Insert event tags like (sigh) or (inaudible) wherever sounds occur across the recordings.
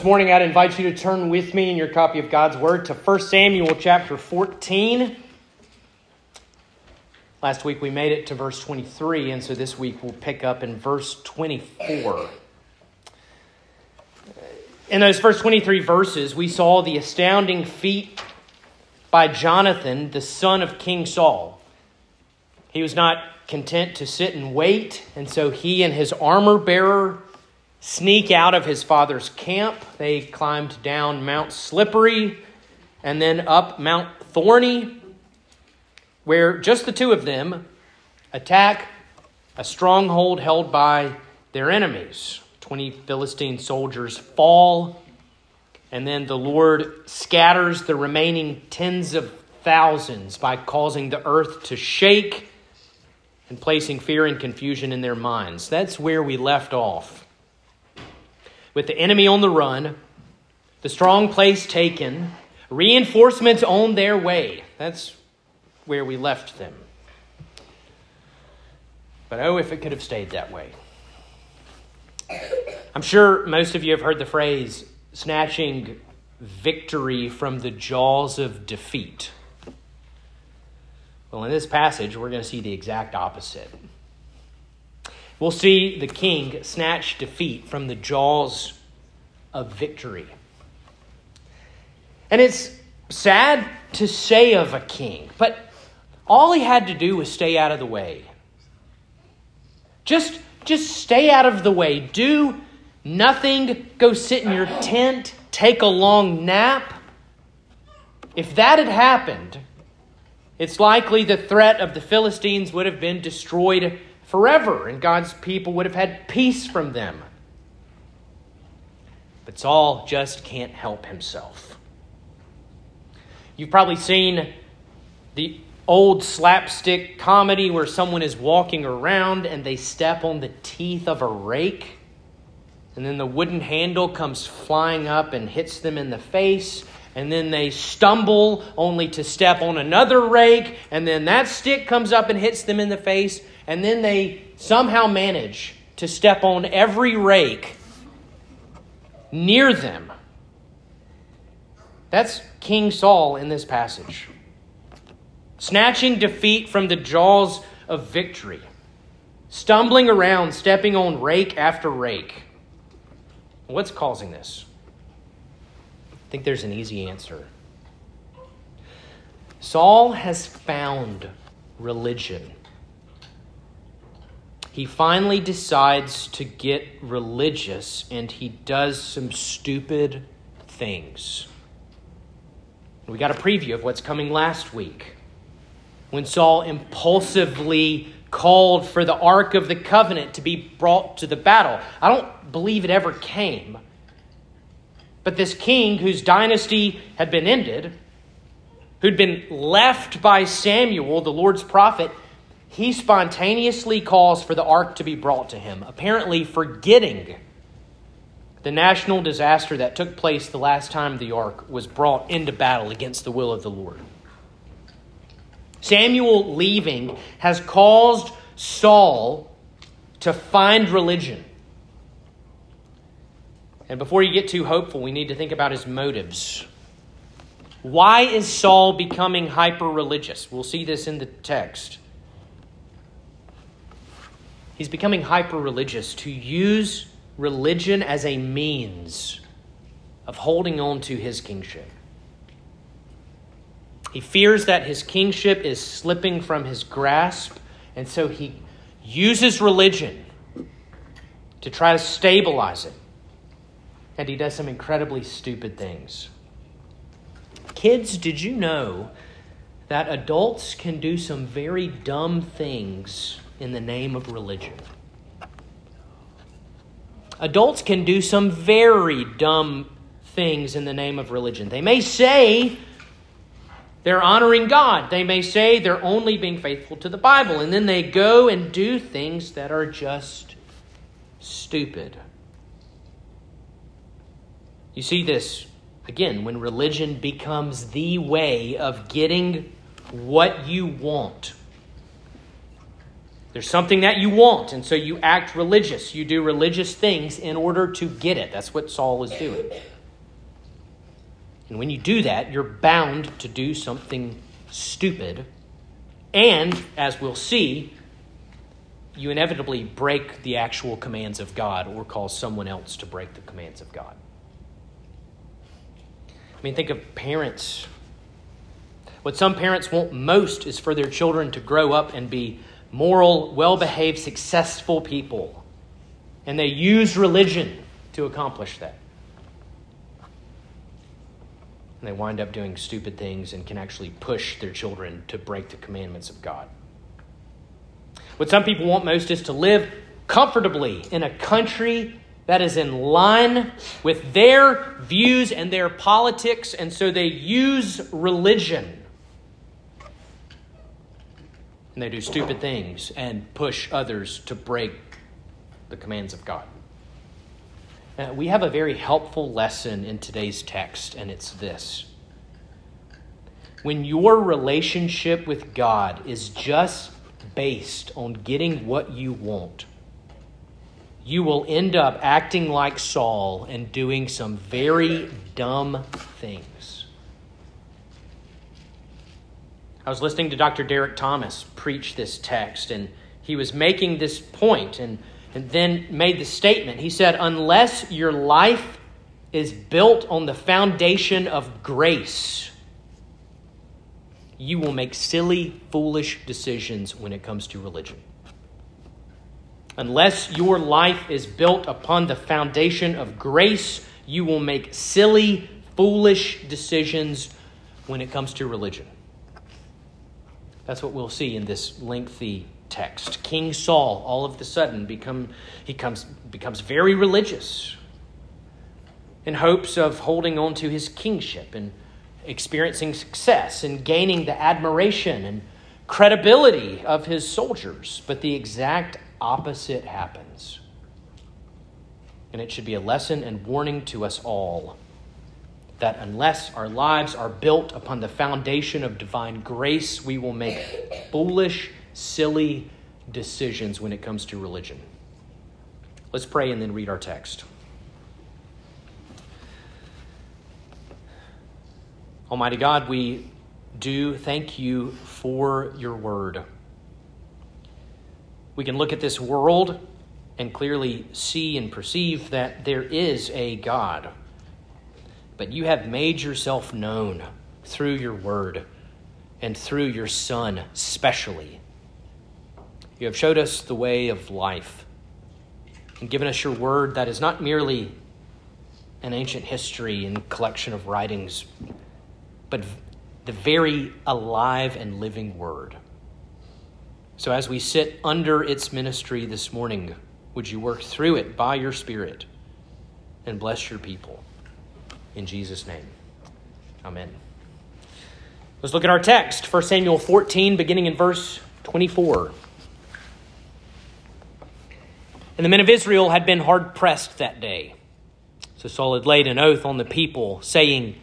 This morning I'd invite you to turn with me in your copy of God's Word to 1 Samuel chapter 14. Last week we made it to verse 23, and so this week we'll pick up in verse 24. In those first 23 verses, we saw the astounding feat by Jonathan, the son of King Saul. He was not content to sit and wait, and so he and his armor bearer sneak out of his father's camp. They climbed down Mount Slippery and then up Mount Thorny, where just the two of them attack a stronghold held by their enemies. 20 Philistine soldiers fall, and then the Lord scatters the remaining tens of thousands by causing the earth to shake and placing fear and confusion in their minds. That's where we left off with the enemy on the run, the strong place taken, reinforcements on their way. That's where we left them. But oh, if it could have stayed that way. I'm sure most of you have heard the phrase snatching victory from the jaws of defeat. Well, in this passage, we're going to see the exact opposite. We'll see the king snatch defeat from the jaws of victory. And it's sad to say of a king, but all he had to do was stay out of the way. Just, just stay out of the way. Do nothing. Go sit in your tent. Take a long nap. If that had happened, it's likely the threat of the Philistines would have been destroyed forever, and God's people would have had peace from them. But Saul just can't help himself. You've probably seen the old slapstick comedy where someone is walking around and they step on the teeth of a rake, and then the wooden handle comes flying up and hits them in the face. And then they stumble only to step on another rake, and then that stick comes up and hits them in the face, and then they somehow manage to step on every rake near them. That's King Saul in this passage. Snatching defeat from the jaws of victory, stumbling around, stepping on rake after rake. What's causing this? I think there's an easy answer. Saul has found religion he finally decides to get religious and he does some stupid things. We got a preview of what's coming last week when Saul impulsively called for the Ark of the Covenant to be brought to the battle. I don't believe it ever came. But this king, whose dynasty had been ended, who'd been left by Samuel, the Lord's prophet, he spontaneously calls for the ark to be brought to him, apparently forgetting the national disaster that took place the last time the ark was brought into battle against the will of the Lord. Samuel leaving has caused Saul to find religion. And before you get too hopeful, we need to think about his motives. Why is Saul becoming hyper religious? We'll see this in the text. He's becoming hyper religious to use religion as a means of holding on to his kingship. He fears that his kingship is slipping from his grasp, and so he uses religion to try to stabilize it. And he does some incredibly stupid things. Kids, did you know that adults can do some very dumb things in the name of religion. Adults can do some very dumb things in the name of religion. They may say they're honoring God, they may say they're only being faithful to the Bible, and then they go and do things that are just stupid. You see this again when religion becomes the way of getting what you want There's something that you want, and so you act religious. You do religious things in order to get it. That's what Saul is doing. And when you do that, you're bound to do something stupid. And, as we'll see, you inevitably break the actual commands of God or cause someone else to break the commands of God. I mean, think of parents. What some parents want most is for their children to grow up and be moral, well behaved, successful people. And they use religion to accomplish that. And they wind up doing stupid things and can actually push their children to break the commandments of God. What some people want most is to live comfortably in a country that is in line with their views and their politics, and so they use religion and they do stupid things and push others to break the commands of God. Now, we have a very helpful lesson in today's text, and it's this. When your relationship with God is just based on getting what you want, you will end up acting like Saul and doing some very dumb things. I was listening to Dr. Derek Thomas preach this text, and he was making this point and, and then made the statement. He said, Unless your life is built on the foundation of grace, you will make silly, foolish decisions when it comes to religion. Unless your life is built upon the foundation of grace, you will make silly, foolish decisions when it comes to religion. That's what we'll see in this lengthy text. King Saul, all of the sudden, become, he comes, becomes very religious in hopes of holding on to his kingship and experiencing success and gaining the admiration and credibility of his soldiers. But the exact opposite happens. And it should be a lesson and warning to us all that unless our lives are built upon the foundation of divine grace, we will make foolish, silly decisions when it comes to religion. Let's pray and then read our text. Almighty God, we do thank you for your word. We can look at this world and clearly see and perceive that there is a God but you have made yourself known through your word and through your Son, specially. You have showed us the way of life and given us your word that is not merely an ancient history and collection of writings, but the very alive and living word. So, as we sit under its ministry this morning, would you work through it by your Spirit and bless your people? In Jesus' name. Amen. Let's look at our text, 1 Samuel 14, beginning in verse 24. And the men of Israel had been hard pressed that day. So Saul had laid an oath on the people, saying,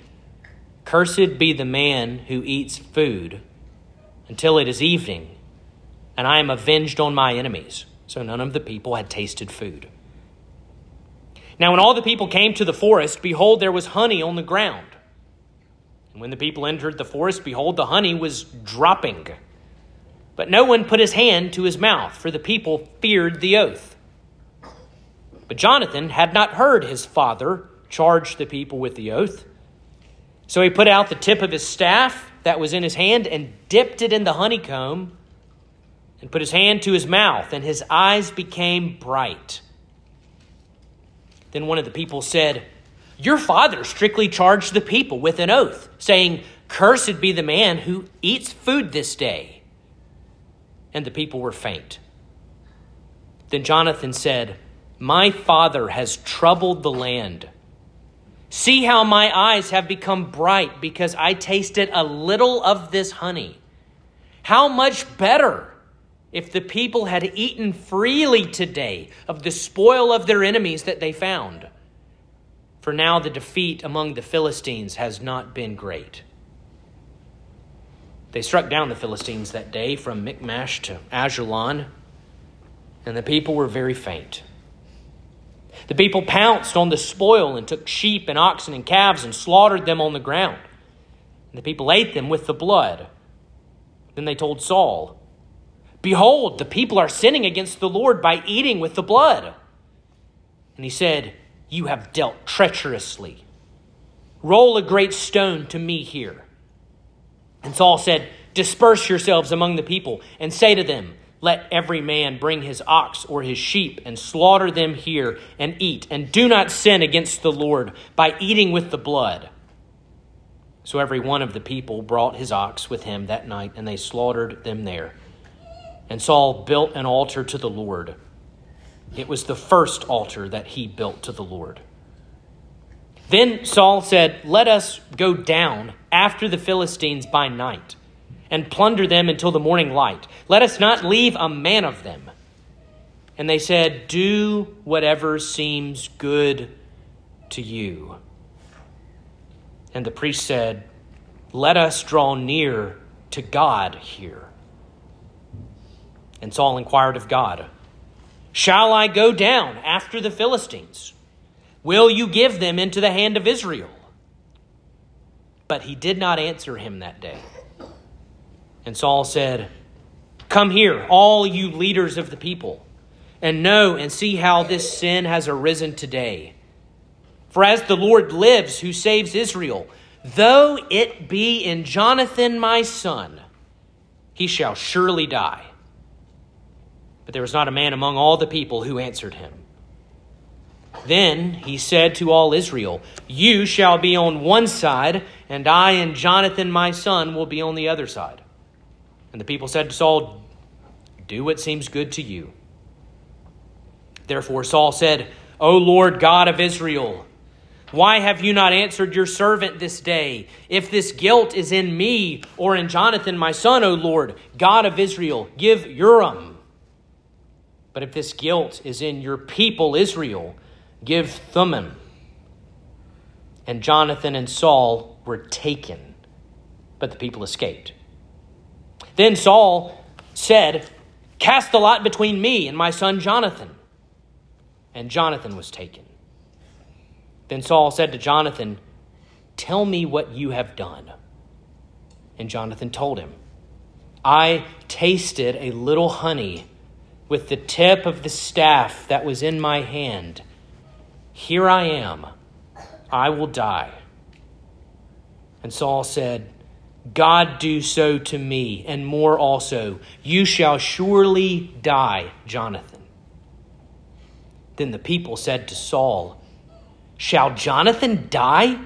Cursed be the man who eats food until it is evening, and I am avenged on my enemies. So none of the people had tasted food. Now, when all the people came to the forest, behold, there was honey on the ground. And when the people entered the forest, behold, the honey was dropping. But no one put his hand to his mouth, for the people feared the oath. But Jonathan had not heard his father charge the people with the oath. So he put out the tip of his staff that was in his hand and dipped it in the honeycomb and put his hand to his mouth, and his eyes became bright. Then one of the people said, Your father strictly charged the people with an oath, saying, Cursed be the man who eats food this day. And the people were faint. Then Jonathan said, My father has troubled the land. See how my eyes have become bright because I tasted a little of this honey. How much better if the people had eaten freely today of the spoil of their enemies that they found. For now the defeat among the Philistines has not been great. They struck down the Philistines that day from Michmash to Ajalon. and the people were very faint. The people pounced on the spoil and took sheep and oxen and calves and slaughtered them on the ground. And the people ate them with the blood. Then they told Saul, Behold, the people are sinning against the Lord by eating with the blood. And he said, You have dealt treacherously. Roll a great stone to me here. And Saul said, Disperse yourselves among the people, and say to them, Let every man bring his ox or his sheep, and slaughter them here, and eat, and do not sin against the Lord by eating with the blood. So every one of the people brought his ox with him that night, and they slaughtered them there. And Saul built an altar to the Lord. It was the first altar that he built to the Lord. Then Saul said, Let us go down after the Philistines by night and plunder them until the morning light. Let us not leave a man of them. And they said, Do whatever seems good to you. And the priest said, Let us draw near to God here. And Saul inquired of God, Shall I go down after the Philistines? Will you give them into the hand of Israel? But he did not answer him that day. And Saul said, Come here, all you leaders of the people, and know and see how this sin has arisen today. For as the Lord lives, who saves Israel, though it be in Jonathan my son, he shall surely die. But there was not a man among all the people who answered him. Then he said to all Israel, You shall be on one side, and I and Jonathan my son will be on the other side. And the people said to Saul, Do what seems good to you. Therefore Saul said, O Lord God of Israel, why have you not answered your servant this day? If this guilt is in me or in Jonathan my son, O Lord, God of Israel, give Urim. But if this guilt is in your people Israel, give Thummim. And Jonathan and Saul were taken, but the people escaped. Then Saul said, Cast the lot between me and my son Jonathan. And Jonathan was taken. Then Saul said to Jonathan, Tell me what you have done. And Jonathan told him, I tasted a little honey with the tip of the staff that was in my hand here I am, I will die. And Saul said, God do so to me, and more also. You shall surely die, Jonathan. Then the people said to Saul, Shall Jonathan die,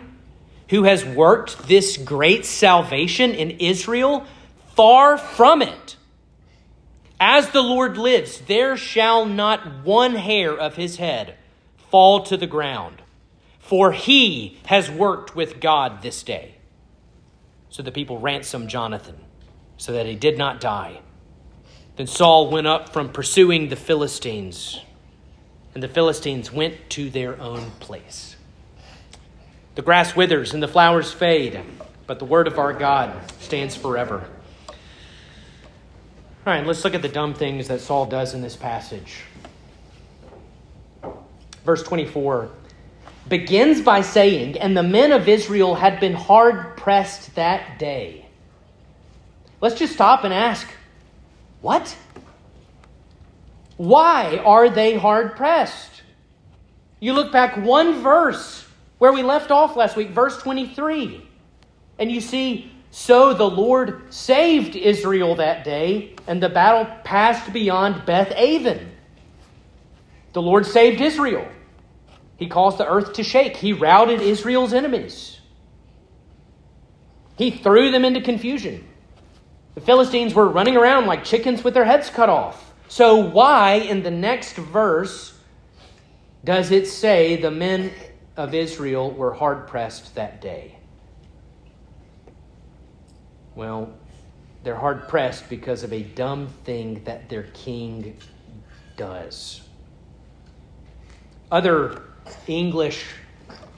who has worked this great salvation in Israel? Far from it. As the Lord lives, there shall not one hair of his head fall to the ground, for he has worked with God this day. So the people ransomed Jonathan so that he did not die. Then Saul went up from pursuing the Philistines, and the Philistines went to their own place. The grass withers and the flowers fade, but the word of our God stands forever. All right, let's look at the dumb things that Saul does in this passage verse 24, begins by saying, And the men of Israel had been hard pressed that day. Let's just stop and ask, what? Why are they hard pressed? You look back one verse where we left off last week, verse 23, and you see, So the Lord saved Israel that day, and the battle passed beyond Beth Aven. The Lord saved Israel. He caused the earth to shake. He routed Israel's enemies. He threw them into confusion. The Philistines were running around like chickens with their heads cut off. So, why in the next verse does it say the men of Israel were hard pressed that day? Well, they're hard pressed because of a dumb thing that their king does. Other English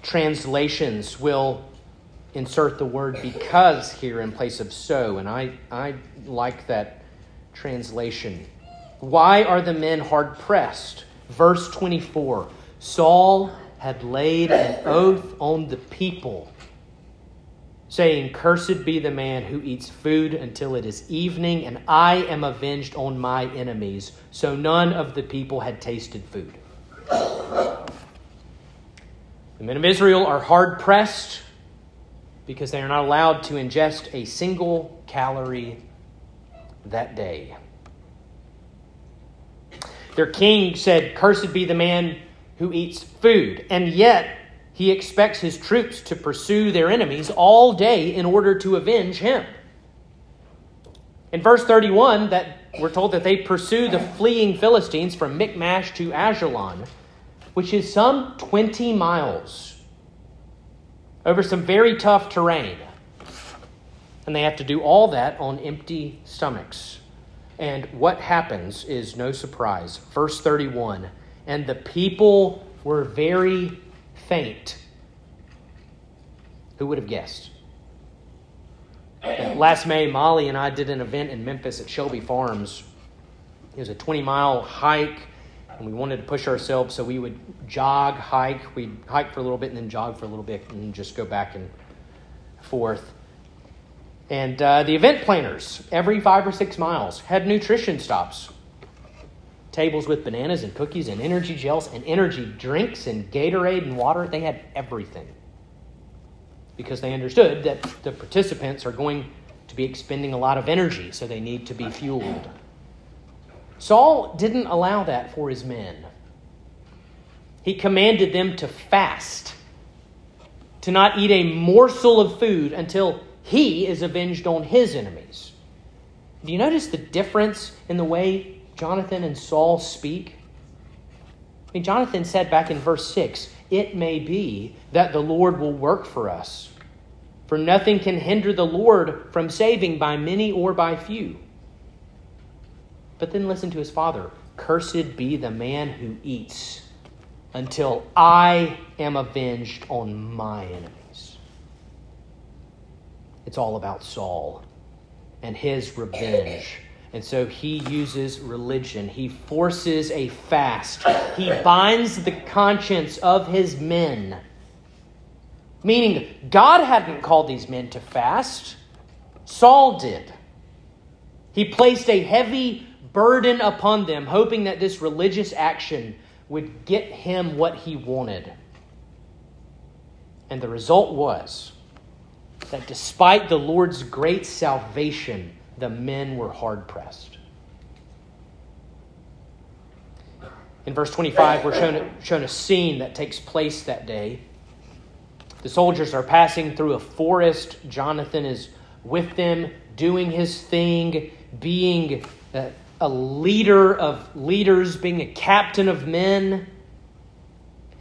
translations will insert the word because here in place of so, and I, I like that translation. Why are the men hard pressed? Verse 24 Saul had laid an oath on the people, saying, Cursed be the man who eats food until it is evening, and I am avenged on my enemies. So none of the people had tasted food. The men of Israel are hard pressed because they are not allowed to ingest a single calorie that day. Their king said, Cursed be the man who eats food. And yet, he expects his troops to pursue their enemies all day in order to avenge him. In verse 31, that we're told that they pursue the fleeing Philistines from Michmash to Ajalon, which is some 20 miles over some very tough terrain. And they have to do all that on empty stomachs. And what happens is no surprise. Verse 31 And the people were very faint. Who would have guessed? (clears throat) Last May, Molly and I did an event in Memphis at Shelby Farms. It was a 20 mile hike, and we wanted to push ourselves, so we would jog, hike. We'd hike for a little bit and then jog for a little bit and just go back and forth. And uh, the event planners, every five or six miles, had nutrition stops. Tables with bananas and cookies and energy gels and energy drinks and Gatorade and water. They had everything. Because they understood that the participants are going to be expending a lot of energy, so they need to be fueled. Saul didn't allow that for his men. He commanded them to fast, to not eat a morsel of food until he is avenged on his enemies. Do you notice the difference in the way Jonathan and Saul speak? I mean, Jonathan said back in verse 6 It may be that the Lord will work for us, for nothing can hinder the Lord from saving by many or by few. But then listen to his father Cursed be the man who eats until I am avenged on my enemies. It's all about Saul and his revenge. And so he uses religion. He forces a fast. He binds the conscience of his men. Meaning, God hadn't called these men to fast, Saul did. He placed a heavy burden upon them, hoping that this religious action would get him what he wanted. And the result was that despite the Lord's great salvation, the men were hard pressed. In verse 25, we're shown, shown a scene that takes place that day. The soldiers are passing through a forest. Jonathan is with them, doing his thing, being a, a leader of leaders, being a captain of men.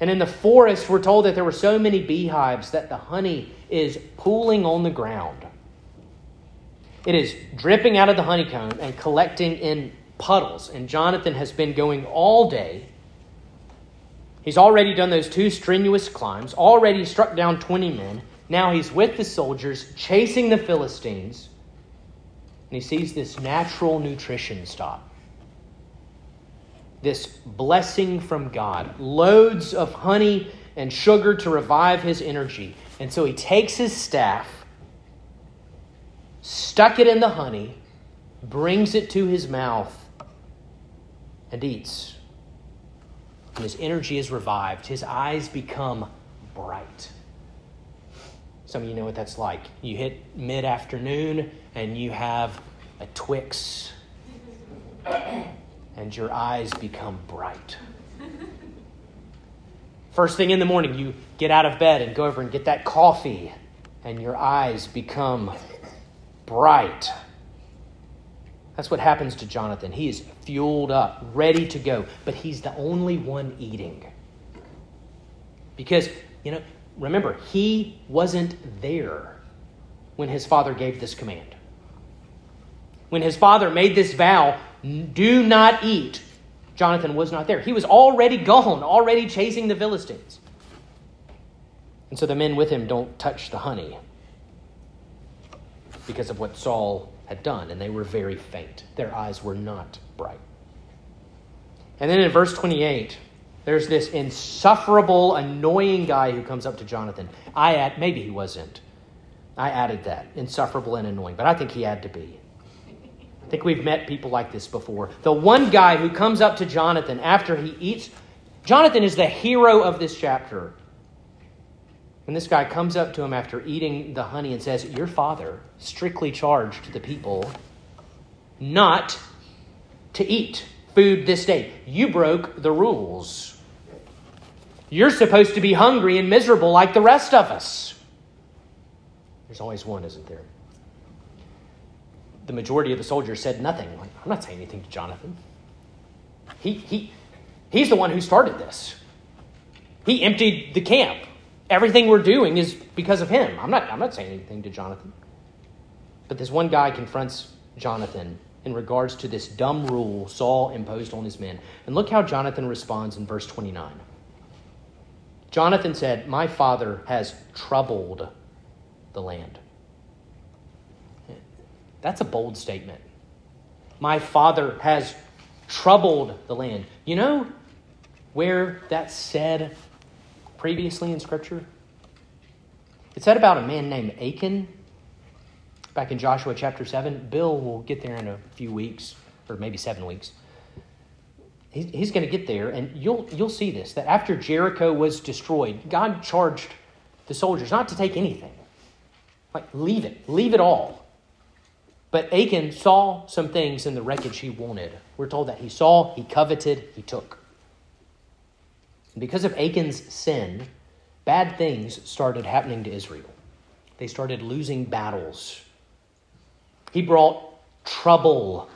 And in the forest, we're told that there were so many beehives that the honey is pooling on the ground. It is dripping out of the honeycomb and collecting in puddles. And Jonathan has been going all day. He's already done those two strenuous climbs, already struck down 20 men. Now he's with the soldiers, chasing the Philistines. And he sees this natural nutrition stop. This blessing from God. Loads of honey and sugar to revive his energy. And so he takes his staff, stuck it in the honey, brings it to his mouth, and eats. And his energy is revived. His eyes become bright. Some of you know what that's like. You hit mid afternoon and you have a Twix, and your eyes become bright. First thing in the morning, you get out of bed and go over and get that coffee, and your eyes become bright. That's what happens to Jonathan. He is fueled up, ready to go, but he's the only one eating. Because, you know, remember, he wasn't there when his father gave this command. When his father made this vow, do not eat Jonathan was not there. He was already gone, already chasing the Philistines. And so the men with him don't touch the honey because of what Saul had done, and they were very faint. Their eyes were not bright. And then in verse 28, there's this insufferable, annoying guy who comes up to Jonathan. I add, maybe he wasn't. I added that insufferable and annoying, but I think he had to be. I think we've met people like this before. The one guy who comes up to Jonathan after he eats, Jonathan is the hero of this chapter. And this guy comes up to him after eating the honey and says, Your father strictly charged the people not to eat food this day. You broke the rules. You're supposed to be hungry and miserable like the rest of us. There's always one, isn't there? The majority of the soldiers said nothing. I'm not saying anything to Jonathan. He, he, he's the one who started this. He emptied the camp. Everything we're doing is because of him. I'm not, I'm not saying anything to Jonathan. But this one guy confronts Jonathan in regards to this dumb rule Saul imposed on his men. And look how Jonathan responds in verse 29. Jonathan said, My father has troubled the land. That's a bold statement. My father has troubled the land. You know where that's said previously in Scripture? It's said about a man named Achan back in Joshua chapter 7. Bill will get there in a few weeks, or maybe seven weeks. He's going to get there, and you'll, you'll see this that after Jericho was destroyed, God charged the soldiers not to take anything. Like, leave it, leave it all. But Achan saw some things in the wreckage he wanted. We're told that he saw, he coveted, he took. And because of Achan's sin, bad things started happening to Israel. They started losing battles. He brought trouble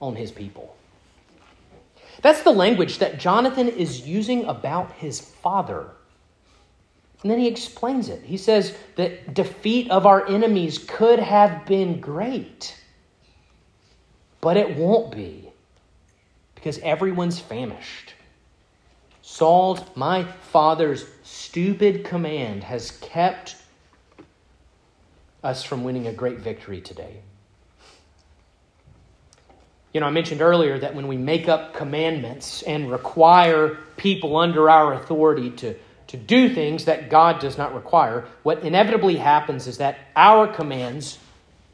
on his people. That's the language that Jonathan is using about his father. And then he explains it. He says that defeat of our enemies could have been great, but it won't be because everyone's famished. Saul's, my father's stupid command, has kept us from winning a great victory today. You know, I mentioned earlier that when we make up commandments and require people under our authority to, to do things that God does not require, what inevitably happens is that our commands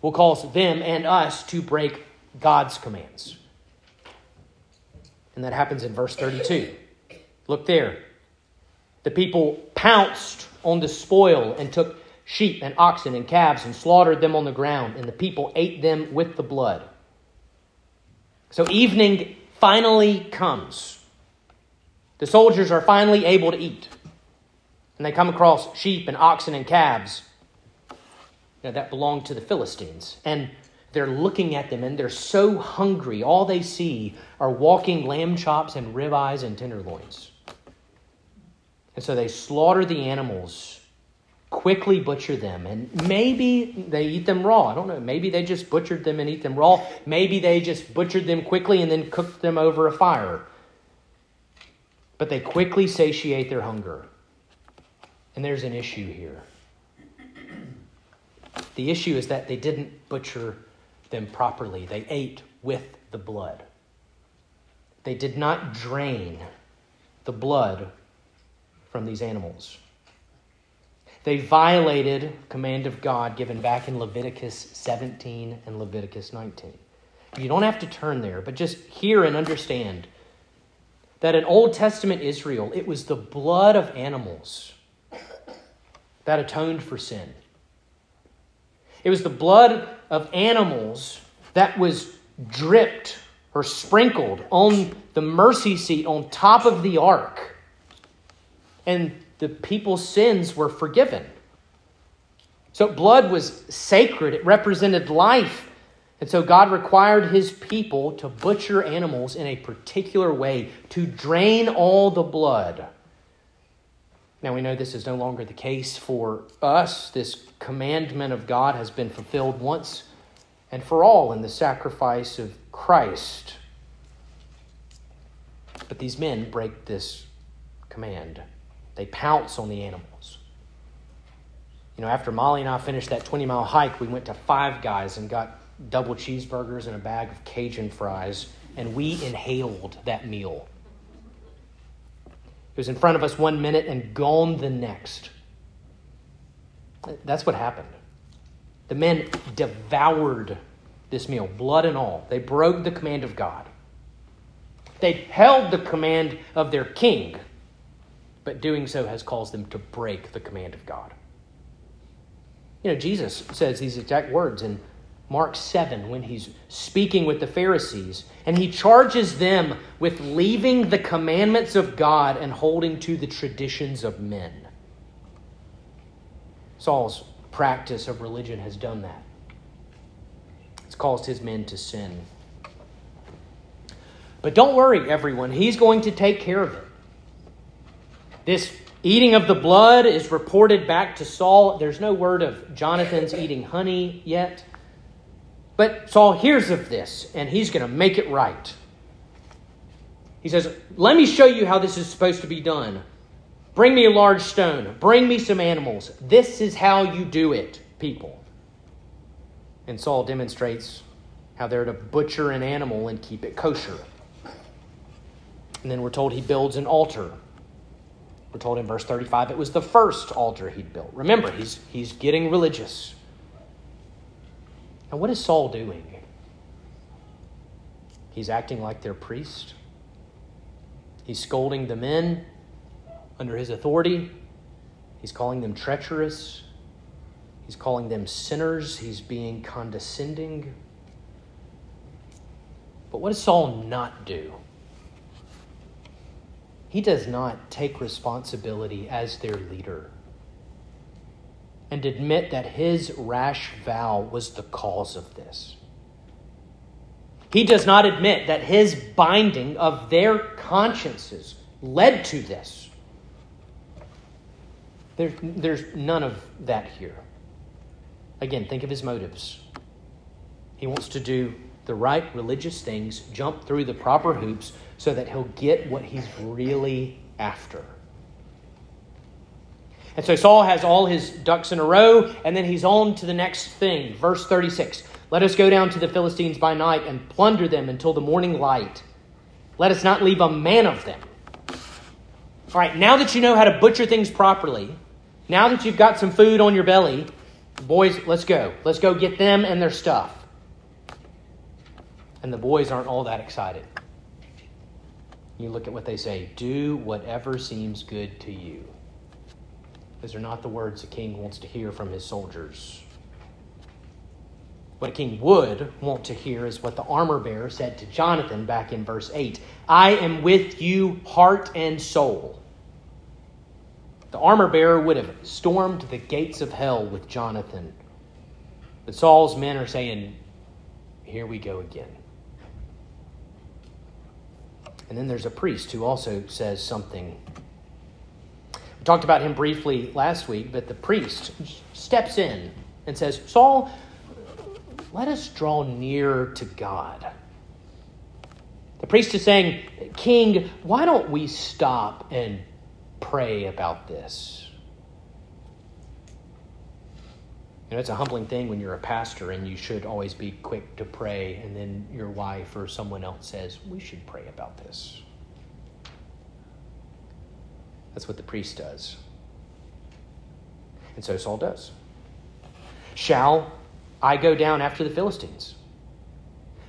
will cause them and us to break God's commands. And that happens in verse 32. Look there. The people pounced on the spoil and took sheep and oxen and calves and slaughtered them on the ground, and the people ate them with the blood. So evening finally comes. The soldiers are finally able to eat. And they come across sheep and oxen and calves you know, that belong to the Philistines. And they're looking at them and they're so hungry. All they see are walking lamb chops and ribeyes and tenderloins. And so they slaughter the animals quickly butcher them. And maybe they eat them raw. I don't know. Maybe they just butchered them and eat them raw. Maybe they just butchered them quickly and then cooked them over a fire. But they quickly satiate their hunger. And there's an issue here. The issue is that they didn't butcher them properly, they ate with the blood. They did not drain the blood from these animals. They violated command of God given back in Leviticus 17 and Leviticus 19. You don't have to turn there, but just hear and understand that in Old Testament Israel, it was the blood of animals that atoned for sin. It was the blood of animals that was dripped or sprinkled on the mercy seat on top of the ark. And the people's sins were forgiven. So blood was sacred, it represented life. And so God required his people to butcher animals in a particular way to drain all the blood. Now we know this is no longer the case for us. This commandment of God has been fulfilled once and for all in the sacrifice of Christ. But these men break this command. They pounce on the animals. You know, after Molly and I finished that 20 mile hike, we went to Five Guys and got double cheeseburgers and a bag of Cajun fries, and we inhaled that meal. It was in front of us one minute and gone the next. That's what happened. The men devoured this meal, blood and all. They broke the command of God. They held the command of their king, but doing so has caused them to break the command of God. You know, Jesus says these exact words in Mark 7 when he's speaking with the Pharisees, and he charges them with leaving the commandments of God and holding to the traditions of men. Saul's practice of religion has done that. It's caused his men to sin. But don't worry, everyone, he's going to take care of it. This eating of the blood is reported back to Saul. There's no word of Jonathan's eating honey yet. But Saul hears of this, and he's going to make it right. He says, Let me show you how this is supposed to be done. Bring me a large stone. Bring me some animals. This is how you do it, people. And Saul demonstrates how they're to butcher an animal and keep it kosher. And then we're told he builds an altar. We're told in verse 35 it was the first altar he'd built. Remember, he's, he's getting religious. And what is Saul doing? He's acting like their priest. He's scolding the men under his authority. He's calling them treacherous. He's calling them sinners. He's being condescending. But what does Saul not do? He does not take responsibility as their leader and admit that his rash vow was the cause of this. He does not admit that his binding of their consciences led to this. There, there's none of that here. Again, think of his motives. He wants to do the right religious things, jump through the proper hoops so that he'll get what he's really after. And so Saul has all his ducks in a row, and then he's on to the next thing. Verse 36 Let us go down to the Philistines by night and plunder them until the morning light. Let us not leave a man of them. All right, now that you know how to butcher things properly, now that you've got some food on your belly, boys, let's go. Let's go get them and their stuff. And the boys aren't all that excited. You look at what they say do whatever seems good to you. Those are not the words a king wants to hear from his soldiers. What a king would want to hear is what the armor bearer said to Jonathan back in verse 8 I am with you, heart and soul. The armor bearer would have stormed the gates of hell with Jonathan. But Saul's men are saying, Here we go again. And then there's a priest who also says something. We talked about him briefly last week, but the priest steps in and says, Saul, let us draw near to God. The priest is saying, King, why don't we stop and pray about this? You know, it's a humbling thing when you're a pastor and you should always be quick to pray, and then your wife or someone else says, We should pray about this. That's what the priest does. And so Saul does. Shall I go down after the Philistines?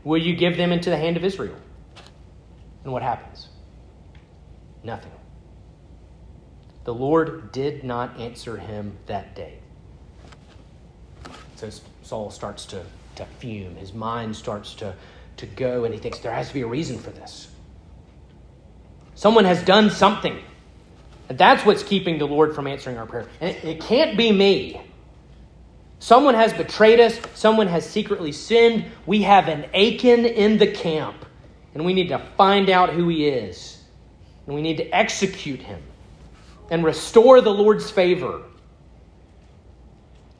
Will you give them into the hand of Israel? And what happens? Nothing. The Lord did not answer him that day. So Saul starts to, to fume. His mind starts to, to go, and he thinks there has to be a reason for this. Someone has done something. And that's what's keeping the Lord from answering our prayer. And it, it can't be me. Someone has betrayed us. Someone has secretly sinned. We have an Achan in the camp. And we need to find out who he is. And we need to execute him and restore the Lord's favor.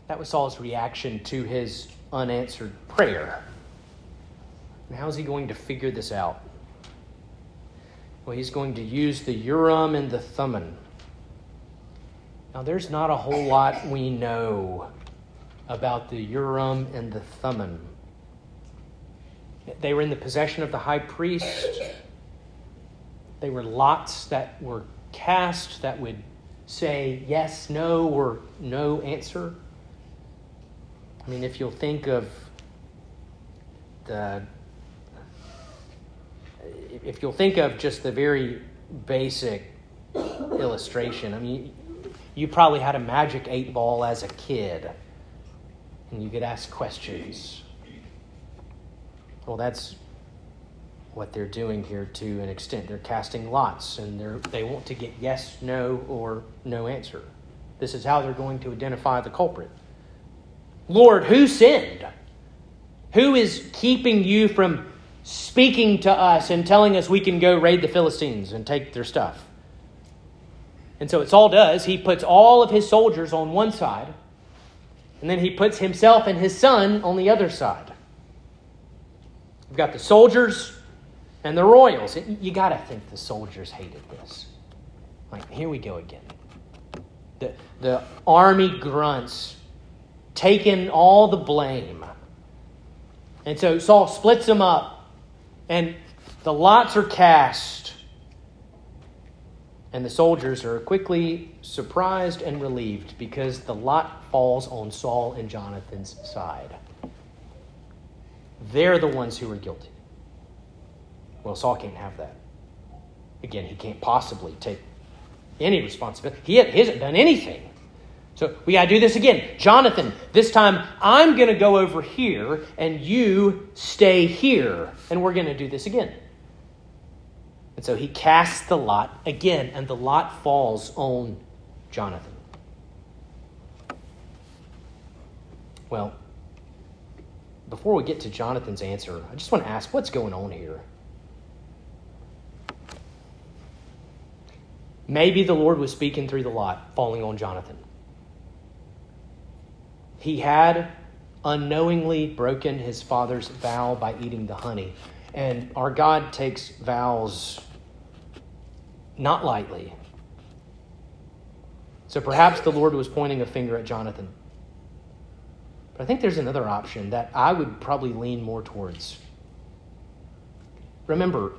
That was Saul's reaction to his unanswered prayer. And how is he going to figure this out? Well, he's going to use the Urim and the Thummim. Now, there's not a whole lot we know about the Urim and the Thummim. They were in the possession of the high priest. They were lots that were cast that would say yes, no, or no answer. I mean, if you'll think of the, if you'll think of just the very basic illustration, I mean, you probably had a magic eight ball as a kid, and you could ask questions. Well, that's what they're doing here to an extent. They're casting lots, and they're, they want to get yes, no, or no answer. This is how they're going to identify the culprit. Lord, who sinned? Who is keeping you from speaking to us and telling us we can go raid the Philistines and take their stuff? And so what Saul does, he puts all of his soldiers on one side, and then he puts himself and his son on the other side. We've got the soldiers and the royals. You got to think the soldiers hated this. Like, here we go again. The, the army grunts taking all the blame. And so Saul splits them up, and the lots are cast. And the soldiers are quickly surprised and relieved because the lot falls on Saul and Jonathan's side. They're the ones who are guilty. Well, Saul can't have that. Again, he can't possibly take any responsibility. He hasn't done anything. So we got to do this again. Jonathan, this time I'm going to go over here and you stay here. And we're going to do this again. And so he casts the lot again, and the lot falls on Jonathan. Well, before we get to Jonathan's answer, I just want to ask what's going on here? Maybe the Lord was speaking through the lot falling on Jonathan. He had unknowingly broken his father's vow by eating the honey. And our God takes vows not lightly. So perhaps the Lord was pointing a finger at Jonathan. But I think there's another option that I would probably lean more towards. Remember,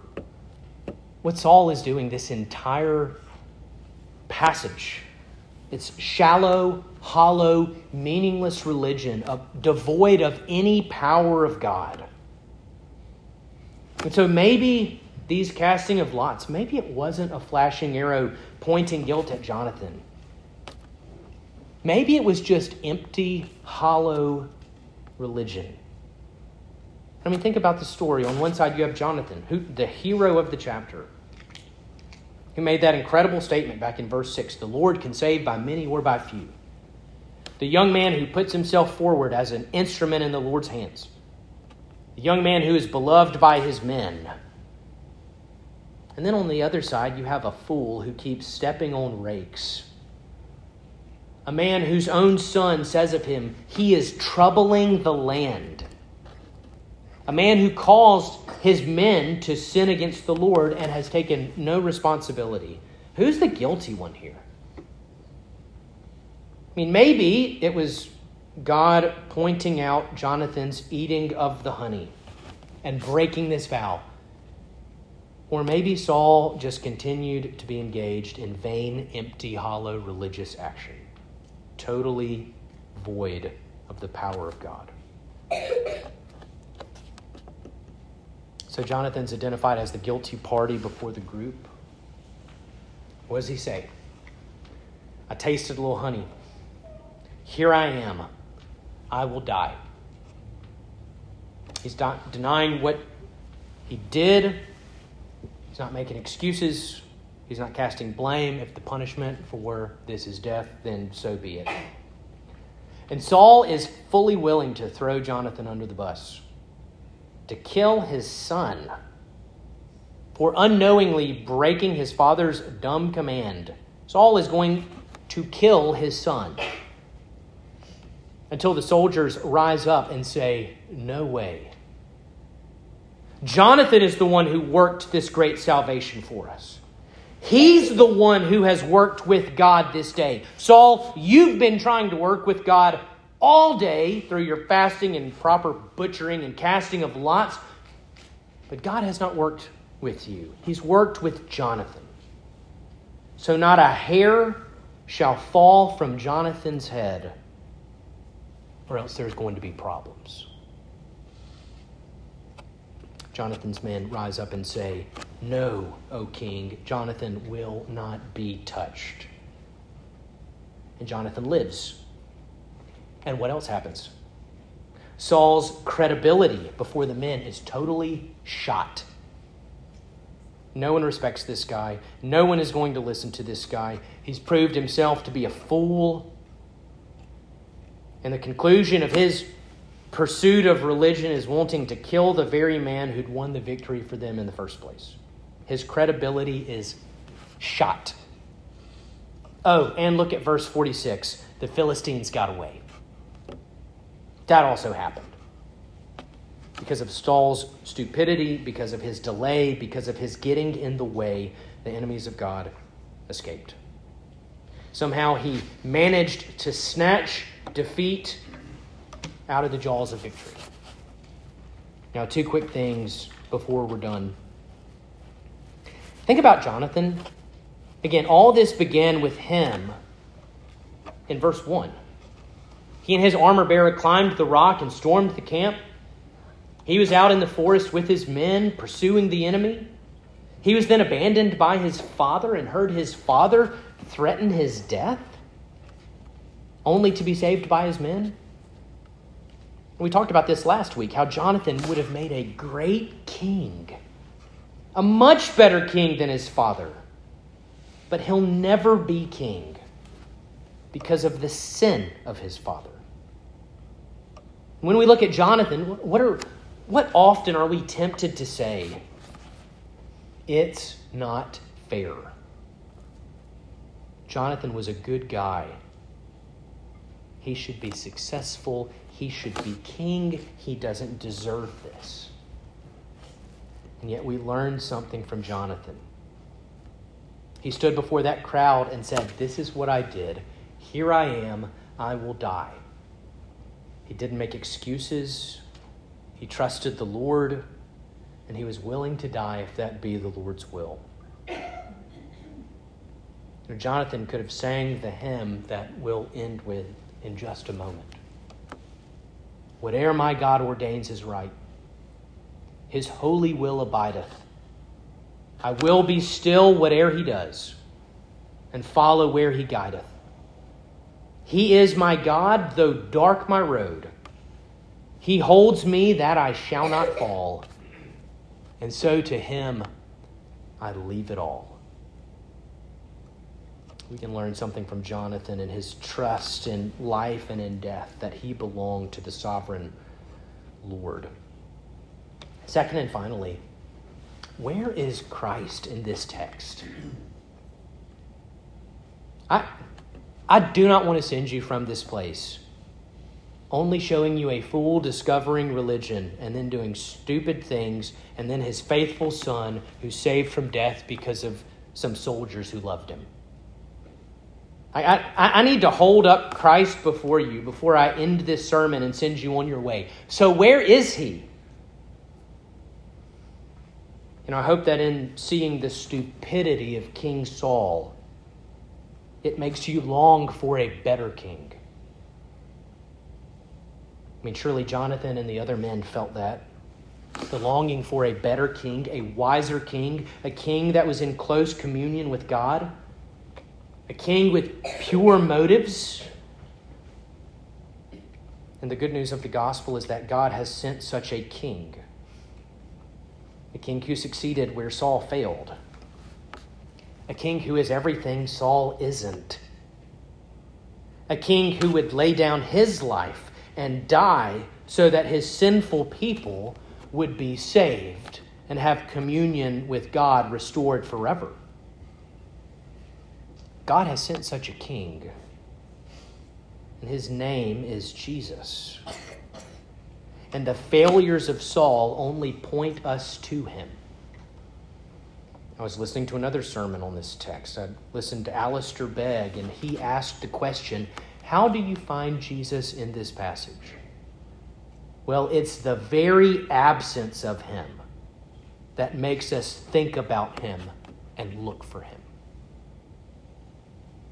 what Saul is doing this entire passage. It's shallow, hollow, meaningless religion, devoid of any power of God. And so maybe these casting of lots, maybe it wasn't a flashing arrow pointing guilt at Jonathan. Maybe it was just empty, hollow religion. I mean, think about the story. On one side, you have Jonathan, who the hero of the chapter who made that incredible statement back in verse 6 the Lord can save by many or by few. The young man who puts himself forward as an instrument in the Lord's hands. The young man who is beloved by his men. And then on the other side, you have a fool who keeps stepping on rakes. A man whose own son says of him, he is troubling the land. A man who caused his men to sin against the Lord and has taken no responsibility. Who's the guilty one here? I mean, maybe it was God pointing out Jonathan's eating of the honey and breaking this vow. Or maybe Saul just continued to be engaged in vain, empty, hollow religious action, totally void of the power of God. So Jonathan's identified as the guilty party before the group. What does he say? I tasted a little honey. Here I am. I will die. He's not denying what he did. He's not making excuses. He's not casting blame. If the punishment for this is death, then so be it. And Saul is fully willing to throw Jonathan under the bus to kill his son for unknowingly breaking his father's dumb command. Saul is going to kill his son until the soldiers rise up and say, No way. Jonathan is the one who worked this great salvation for us. He's the one who has worked with God this day. Saul, you've been trying to work with God all day through your fasting and proper butchering and casting of lots. But God has not worked with you, He's worked with Jonathan. so not a hair shall fall from Jonathan's head, or else there's going to be problems. Jonathan's men rise up and say, No, O king, Jonathan will not be touched. And Jonathan lives. And what else happens? Saul's credibility before the men is totally shot. No one respects this guy. No one is going to listen to this guy. He's proved himself to be a fool. And the conclusion of his pursuit of religion is wanting to kill the very man who'd won the victory for them in the first place. His credibility is shot. Oh, and look at verse 46. The Philistines got away. That also happened. Because of Saul's stupidity, because of his delay, because of his getting in the way, the enemies of God escaped. Somehow he managed to snatch defeat out of the jaws of victory. Now, two quick things before we're done. Think about Jonathan. Again, all this began with him in verse 1. He and his armor bearer climbed the rock and stormed the camp. He was out in the forest with his men, pursuing the enemy. He was then abandoned by his father and heard his father threaten his death, only to be saved by his men. We talked about this last week how Jonathan would have made a great king, a much better king than his father. But he'll never be king because of the sin of his father. When we look at Jonathan, what, are, what often are we tempted to say? It's not fair. Jonathan was a good guy. He should be successful. He should be king. He doesn't deserve this. And yet we learn something from Jonathan. He stood before that crowd and said, This is what I did. Here I am. I will die. He didn't make excuses. He trusted the Lord, and he was willing to die if that be the Lord's will. Jonathan could have sang the hymn that we'll end with in just a moment. Whate'er my God ordains is right, his holy will abideth. I will be still whate'er he does, and follow where he guideth. He is my God, though dark my road. He holds me that I shall not fall. And so to him I leave it all. We can learn something from Jonathan and his trust in life and in death that he belonged to the sovereign Lord. Second and finally, where is Christ in this text? I, I do not want to send you from this place only showing you a fool discovering religion and then doing stupid things, and then his faithful son who's saved from death because of some soldiers who loved him. I, I, I need to hold up Christ before you before I end this sermon and send you on your way. So, where is he? You know, I hope that in seeing the stupidity of King Saul, it makes you long for a better king. I mean, surely Jonathan and the other men felt that. The longing for a better king, a wiser king, a king that was in close communion with God, a king with pure motives. And the good news of the gospel is that God has sent such a king a king who succeeded where Saul failed, a king who is everything Saul isn't, a king who would lay down his life and die so that his sinful people would be saved and have communion with God restored forever. God has sent such a king, and his name is Jesus and the failures of Saul only point us to him. I was listening to another sermon on this text. I listened to Alistair Begg, and he asked the question How do you find Jesus in this passage? Well, it's the very absence of him that makes us think about him and look for him.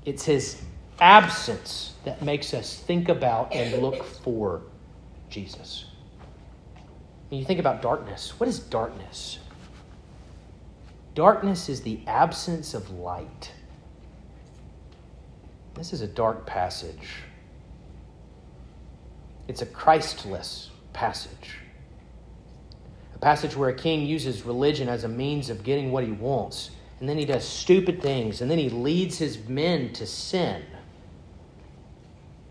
It's his absence that makes us think about and look for Jesus. When you think about darkness, what is darkness? Darkness is the absence of light. This is a dark passage. It's a Christless passage. A passage where a king uses religion as a means of getting what he wants, and then he does stupid things, and then he leads his men to sin.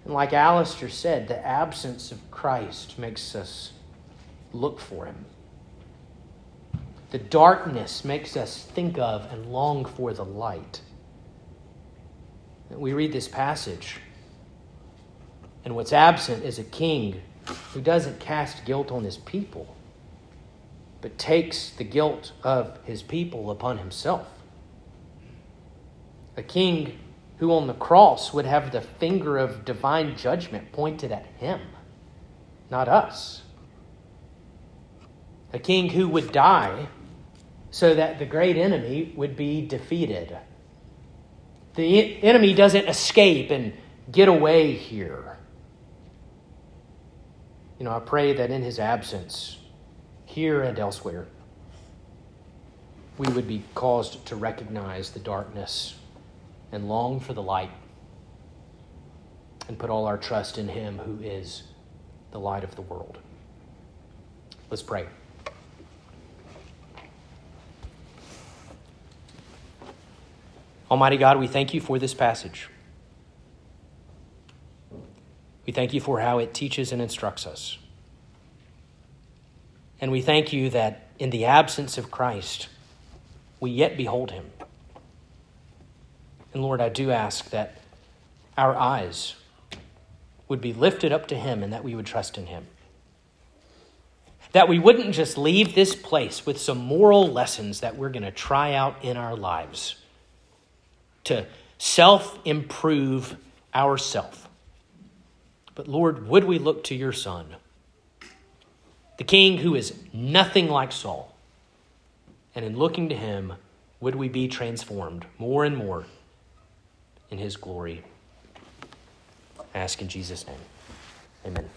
And like Alistair said, the absence of Christ makes us look for him. The darkness makes us think of and long for the light. We read this passage, and what's absent is a king who doesn't cast guilt on his people, but takes the guilt of his people upon himself. A king who on the cross would have the finger of divine judgment pointed at him, not us. A king who would die so that the great enemy would be defeated. The enemy doesn't escape and get away here. You know, I pray that in his absence, here and elsewhere, we would be caused to recognize the darkness and long for the light and put all our trust in him who is the light of the world. Let's pray. Almighty God, we thank you for this passage. We thank you for how it teaches and instructs us. And we thank you that in the absence of Christ, we yet behold him. And Lord, I do ask that our eyes would be lifted up to him and that we would trust in him. That we wouldn't just leave this place with some moral lessons that we're going to try out in our lives to self improve ourself. But Lord, would we look to your Son, the King who is nothing like Saul, and in looking to him, would we be transformed more and more in his glory? I ask in Jesus' name. Amen.